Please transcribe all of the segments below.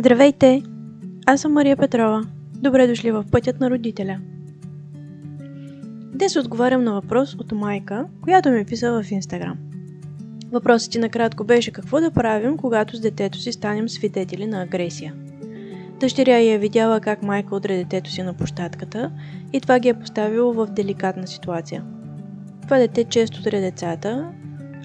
Здравейте! Аз съм Мария Петрова. Добре дошли в Пътят на родителя. Днес отговарям на въпрос от майка, която ми е писала в Инстаграм. Въпросът ти накратко беше какво да правим, когато с детето си станем свидетели на агресия. Дъщеря я е видяла как майка удре детето си на площадката и това ги е поставило в деликатна ситуация. Това дете често удре децата,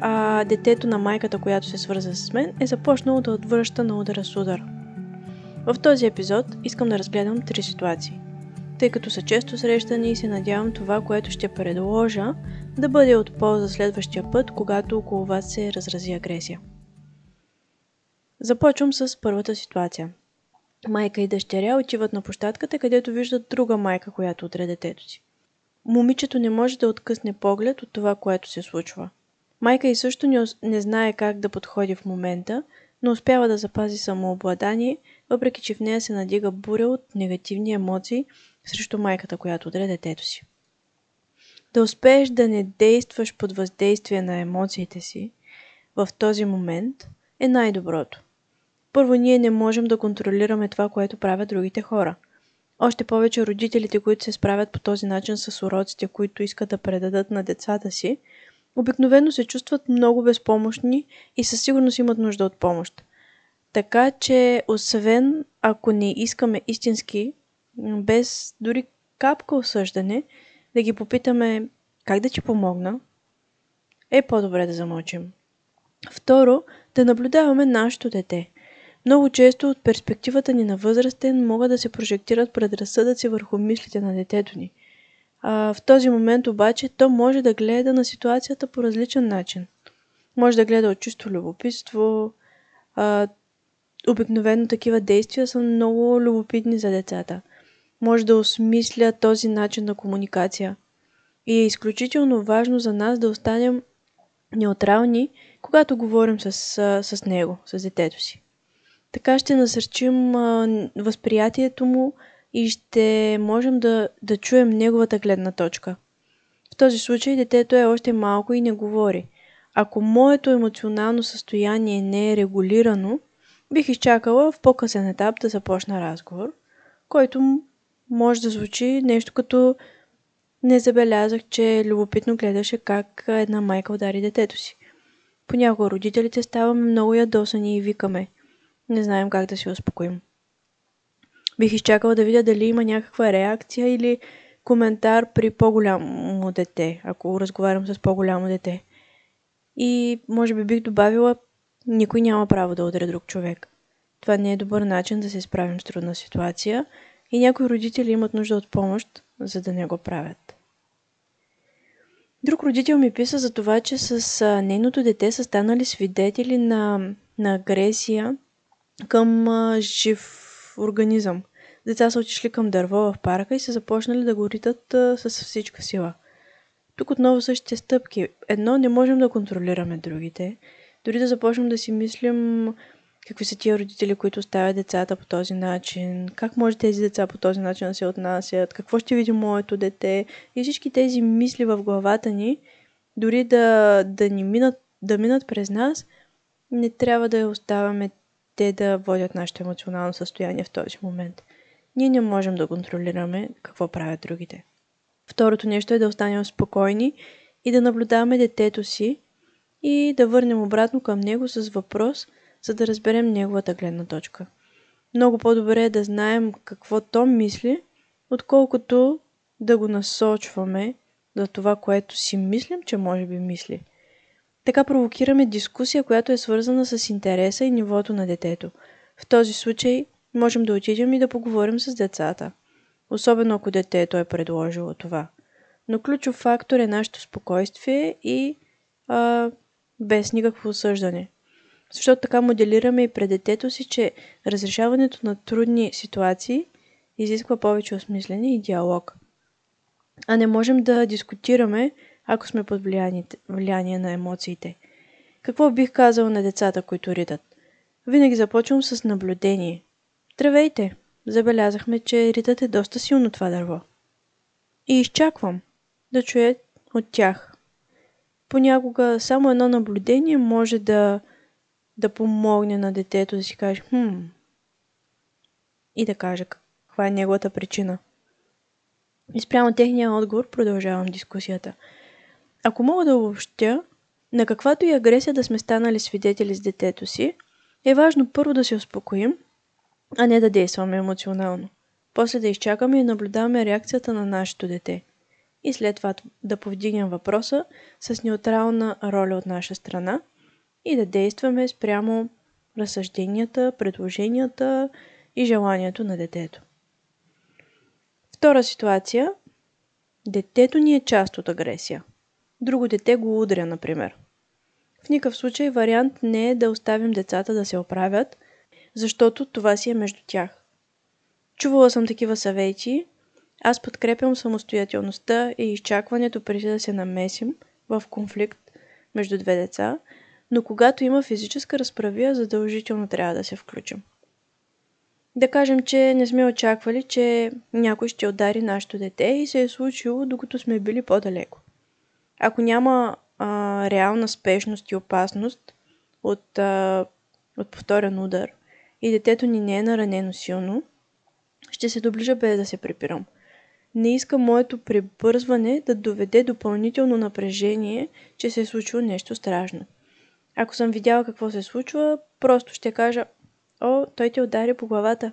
а детето на майката, която се свърза с мен, е започнало да отвръща на удара с удар – в този епизод искам да разгледам три ситуации. Тъй като са често срещани и се надявам това, което ще предложа, да бъде от полза следващия път, когато около вас се разрази агресия. Започвам с първата ситуация. Майка и дъщеря отиват на площадката, където виждат друга майка, която отре детето си. Момичето не може да откъсне поглед от това, което се случва. Майка и също не, не знае как да подходи в момента, но успява да запази самообладание – въпреки че в нея се надига буря от негативни емоции срещу майката, която удре детето си. Да успееш да не действаш под въздействие на емоциите си в този момент е най-доброто. Първо, ние не можем да контролираме това, което правят другите хора. Още повече родителите, които се справят по този начин с уроците, които искат да предадат на децата си, обикновено се чувстват много безпомощни и със сигурност имат нужда от помощ. Така че, освен ако не искаме истински, без дори капка осъждане, да ги попитаме как да ти помогна, е по-добре да замълчим. Второ, да наблюдаваме нашето дете. Много често от перспективата ни на възрастен могат да се прожектират предразсъдъци върху мислите на детето ни. А, в този момент обаче то може да гледа на ситуацията по различен начин. Може да гледа от чисто любопитство, а, Обикновено такива действия са много любопитни за децата. Може да осмисля този начин на комуникация. И е изключително важно за нас да останем неутрални, когато говорим с, с него, с детето си. Така ще насърчим възприятието му и ще можем да, да чуем неговата гледна точка. В този случай детето е още малко и не говори. Ако моето емоционално състояние не е регулирано, Бих изчакала в по-късен етап да започна разговор, който може да звучи нещо като не забелязах, че любопитно гледаше как една майка удари детето си. Понякога родителите ставаме много ядосани и викаме. Не знаем как да се успокоим. Бих изчакала да видя дали има някаква реакция или коментар при по-голямо дете, ако разговарям с по-голямо дете. И може би бих добавила никой няма право да удари друг човек. Това не е добър начин да се справим с трудна ситуация и някои родители имат нужда от помощ, за да не го правят. Друг родител ми писа за това, че с нейното дете са станали свидетели на, на агресия към а, жив организъм. Деца са отишли към дърво в парка и са започнали да го ритат а, с всичка сила. Тук отново същите стъпки. Едно, не можем да контролираме другите. Дори да започнем да си мислим какви са тия родители, които оставят децата по този начин, как може тези деца по този начин да се отнасят, какво ще види моето дете и всички тези мисли в главата ни, дори да, да ни минат, да минат през нас, не трябва да оставяме те да водят нашето емоционално състояние в този момент. Ние не можем да контролираме какво правят другите. Второто нещо е да останем спокойни и да наблюдаваме детето си и да върнем обратно към него с въпрос, за да разберем неговата гледна точка. Много по-добре е да знаем какво то мисли, отколкото да го насочваме за това, което си мислим, че може би мисли. Така провокираме дискусия, която е свързана с интереса и нивото на детето. В този случай можем да отидем и да поговорим с децата, особено ако детето е предложило това. Но ключов фактор е нашето спокойствие и а, без никакво осъждане. Защото така моделираме и пред детето си, че разрешаването на трудни ситуации изисква повече осмислене и диалог. А не можем да дискутираме, ако сме под влияние, на емоциите. Какво бих казал на децата, които ритат? Винаги започвам с наблюдение. Здравейте! Забелязахме, че ритът е доста силно това дърво. И изчаквам да чуя от тях понякога само едно наблюдение може да, да помогне на детето да си каже, хм, и да каже каква е неговата причина. И спрямо техния отговор продължавам дискусията. Ако мога да обобщя, на каквато и агресия да сме станали свидетели с детето си, е важно първо да се успокоим, а не да действаме емоционално. После да изчакаме и наблюдаваме реакцията на нашето дете. И след това да повдигнем въпроса с неутрална роля от наша страна и да действаме спрямо разсъжденията, предложенията и желанието на детето. Втора ситуация. Детето ни е част от агресия. Друго дете го удря, например. В никакъв случай вариант не е да оставим децата да се оправят, защото това си е между тях. Чувала съм такива съвети. Аз подкрепям самостоятелността и изчакването преди да се намесим в конфликт между две деца, но когато има физическа разправия, задължително трябва да се включим. Да кажем, че не сме очаквали, че някой ще удари нашето дете и се е случило, докато сме били по-далеко. Ако няма а, реална спешност и опасност от, а, от повторен удар и детето ни не е наранено силно, ще се доближа без да се препирам. Не искам моето прибързване да доведе допълнително напрежение, че се е случило нещо страшно. Ако съм видяла какво се случва, просто ще кажа О, той те удари по главата.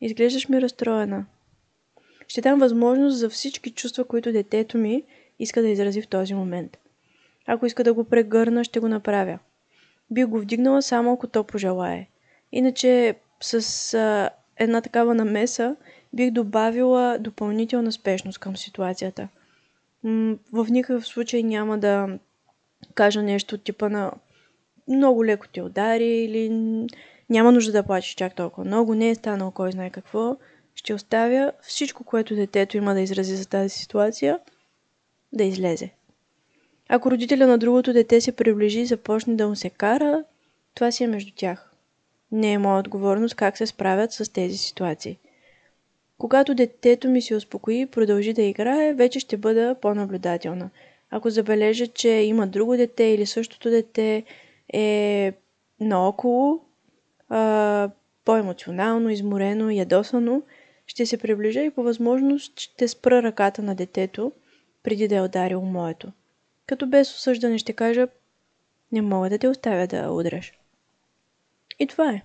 Изглеждаш ми разстроена. Ще дам възможност за всички чувства, които детето ми иска да изрази в този момент. Ако иска да го прегърна, ще го направя. Би го вдигнала само ако то пожелае. Иначе с а, една такава намеса бих добавила допълнителна спешност към ситуацията. В никакъв случай няма да кажа нещо типа на много леко те удари или няма нужда да плачеш чак толкова много, не е станало кой знае какво. Ще оставя всичко, което детето има да изрази за тази ситуация, да излезе. Ако родителя на другото дете се приближи и започне да му се кара, това си е между тях. Не е моя отговорност как се справят с тези ситуации. Когато детето ми се успокои и продължи да играе, вече ще бъда по-наблюдателна. Ако забележа, че има друго дете или същото дете е наоколо, а, по-емоционално, изморено, ядосано, ще се приближа и по възможност ще спра ръката на детето, преди да е ударил моето. Като без осъждане ще кажа, не мога да те оставя да удряш. И това е.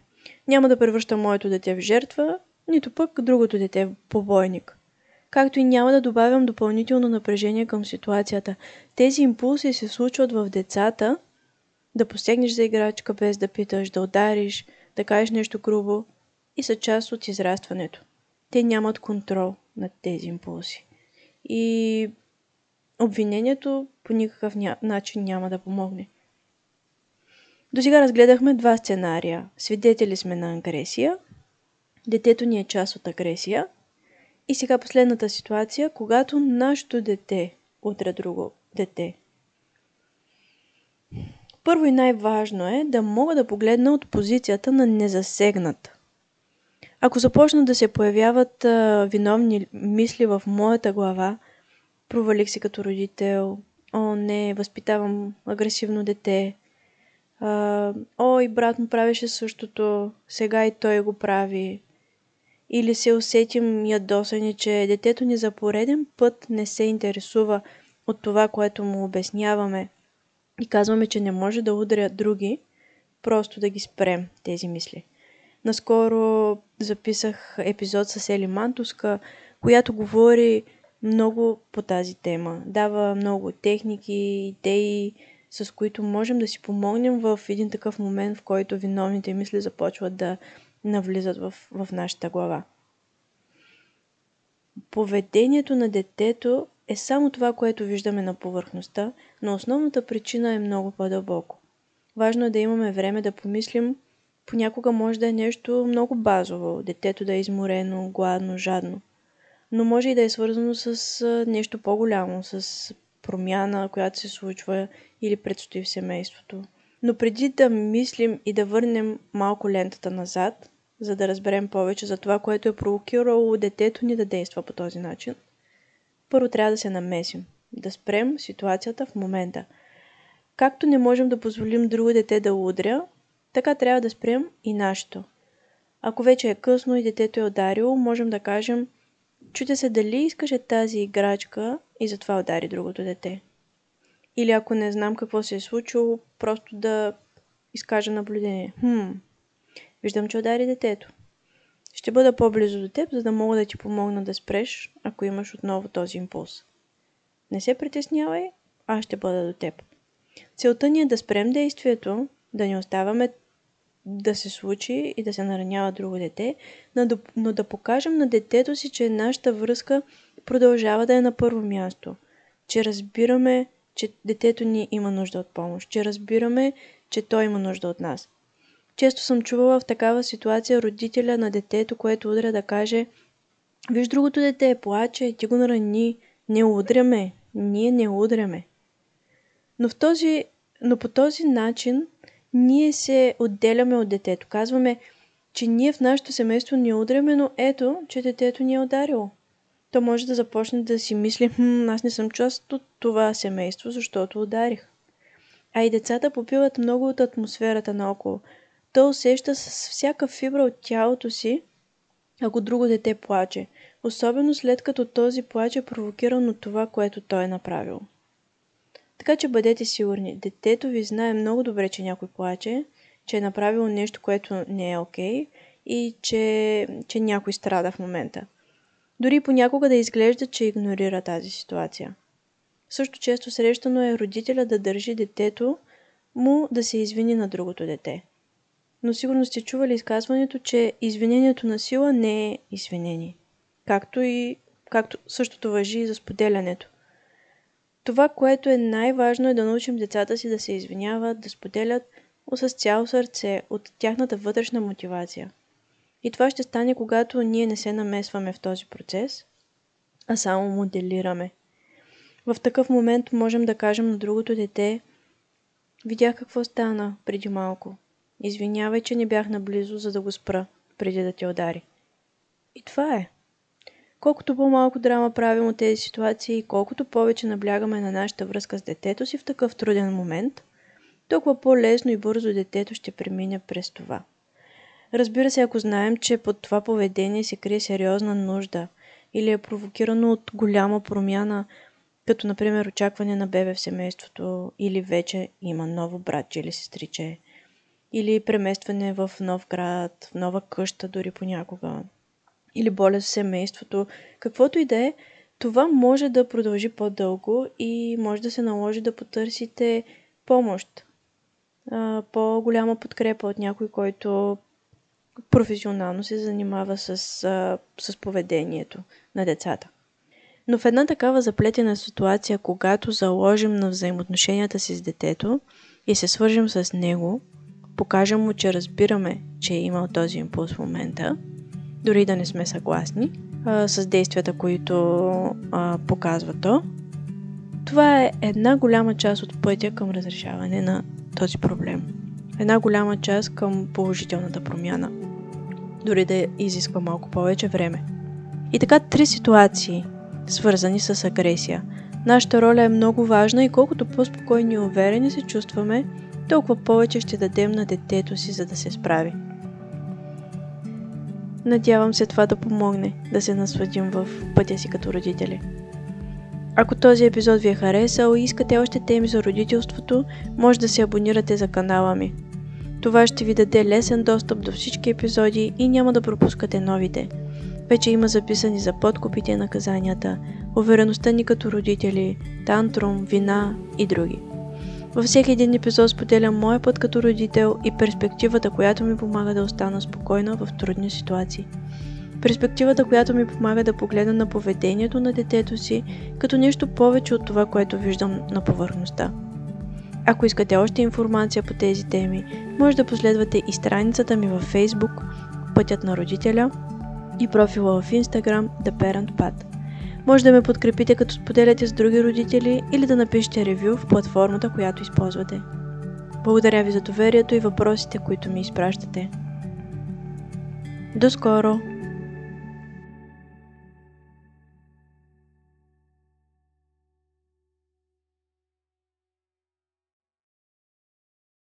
Няма да превръщам моето дете в жертва, нито пък другото дете побойник. Както и няма да добавям допълнително напрежение към ситуацията. Тези импулси се случват в децата, да посегнеш за играчка без да питаш, да удариш, да кажеш нещо грубо и са част от израстването. Те нямат контрол над тези импулси. И обвинението по никакъв ня... начин няма да помогне. До сега разгледахме два сценария. Свидетели сме на агресия, детето ни е част от агресия и сега последната ситуация, когато нашето дете утре друго дете. Първо и най-важно е да мога да погледна от позицията на незасегнат. Ако започнат да се появяват а, виновни мисли в моята глава, провалих се като родител, о не, възпитавам агресивно дете, а, о и брат му правеше същото, сега и той го прави. Или се усетим ядосани, че детето ни за пореден път не се интересува от това, което му обясняваме и казваме, че не може да удря други, просто да ги спрем тези мисли. Наскоро записах епизод с Ели Мантуска, която говори много по тази тема. Дава много техники, идеи, с които можем да си помогнем в един такъв момент, в който виновните мисли започват да навлизат в, в нашата глава. Поведението на детето е само това, което виждаме на повърхността, но основната причина е много по-дълбоко. Важно е да имаме време да помислим. Понякога може да е нещо много базово, детето да е изморено, гладно, жадно. Но може и да е свързано с нещо по-голямо, с промяна, която се случва или предстои в семейството. Но преди да мислим и да върнем малко лентата назад, за да разберем повече за това, което е провокирало детето ни да действа по този начин, първо трябва да се намесим, да спрем ситуацията в момента. Както не можем да позволим друго дете да удря, така трябва да спрем и нашето. Ако вече е късно и детето е ударило, можем да кажем Чудя се дали искаше тази играчка и затова удари другото дете. Или ако не знам какво се е случило, просто да изкажа наблюдение. Хм, виждам, че удари детето. Ще бъда по-близо до теб, за да мога да ти помогна да спреш, ако имаш отново този импулс. Не се притеснявай, аз ще бъда до теб. Целта ни е да спрем действието, да не оставаме да се случи и да се наранява друго дете, но да, но да покажем на детето си, че нашата връзка продължава да е на първо място. Че разбираме, че детето ни има нужда от помощ. Че разбираме, че той има нужда от нас. Често съм чувала в такава ситуация родителя на детето, което удря да каже Виж другото дете, плаче, ти го нарани, не удряме, ние не удряме. Но, в този, но по този начин ние се отделяме от детето. Казваме, че ние в нашето семейство не удряме, но ето, че детето ни е ударило. То може да започне да си мисли, хм, аз не съм част от това семейство, защото ударих. А и децата попиват много от атмосферата наоколо. То усеща с всяка фибра от тялото си, ако друго дете плаче, особено след като този плач е провокиран от това, което той е направил. Така че бъдете сигурни, детето ви знае много добре, че някой плаче, че е направил нещо, което не е окей okay, и че, че някой страда в момента. Дори понякога да изглежда, че игнорира тази ситуация. Също често срещано е родителя да държи детето му да се извини на другото дете. Но сигурно сте чували изказването, че извинението на сила не е извинение. Както и както същото въжи и за споделянето. Това, което е най-важно е да научим децата си да се извиняват, да споделят с цяло сърце от тяхната вътрешна мотивация. И това ще стане, когато ние не се намесваме в този процес, а само моделираме. В такъв момент можем да кажем на другото дете, видях какво стана преди малко. Извинявай, че не бях наблизо, за да го спра, преди да те удари. И това е. Колкото по-малко драма правим от тези ситуации, колкото повече наблягаме на нашата връзка с детето си в такъв труден момент, толкова по-лесно и бързо детето ще премине през това. Разбира се, ако знаем, че под това поведение се крие сериозна нужда или е провокирано от голяма промяна, като например очакване на бебе в семейството или вече има ново братче или сестриче, или преместване в нов град, в нова къща дори понякога, или болест в семейството, каквото и да е, това може да продължи по-дълго и може да се наложи да потърсите помощ, по-голяма подкрепа от някой, който професионално се занимава с, с поведението на децата. Но в една такава заплетена ситуация, когато заложим на взаимоотношенията си с детето и се свържем с него, покажем му, че разбираме, че е имал този импулс в момента – дори да не сме съгласни а, с действията, които а, показва то. Това е една голяма част от пътя към разрешаване на този проблем. Една голяма част към положителната промяна. Дори да изисква малко повече време. И така три ситуации, свързани с агресия. Нашата роля е много важна и колкото по-спокойни и уверени се чувстваме, толкова повече ще дадем на детето си, за да се справи. Надявам се това да помогне да се насладим в пътя си като родители. Ако този епизод ви е харесал и искате още теми за родителството, може да се абонирате за канала ми. Това ще ви даде лесен достъп до всички епизоди и няма да пропускате новите. Вече има записани за подкупите и наказанията, увереността ни като родители, тантрум, вина и други. Във всеки един епизод споделям моя път като родител и перспективата, която ми помага да остана спокойна в трудни ситуации. Перспективата, която ми помага да погледна на поведението на детето си като нещо повече от това, което виждам на повърхността. Ако искате още информация по тези теми, може да последвате и страницата ми във Facebook Пътят на родителя и профила в Instagram The Parent Path. Може да ме подкрепите като споделяте с други родители или да напишете ревю в платформата, която използвате. Благодаря ви за доверието и въпросите, които ми изпращате. До скоро!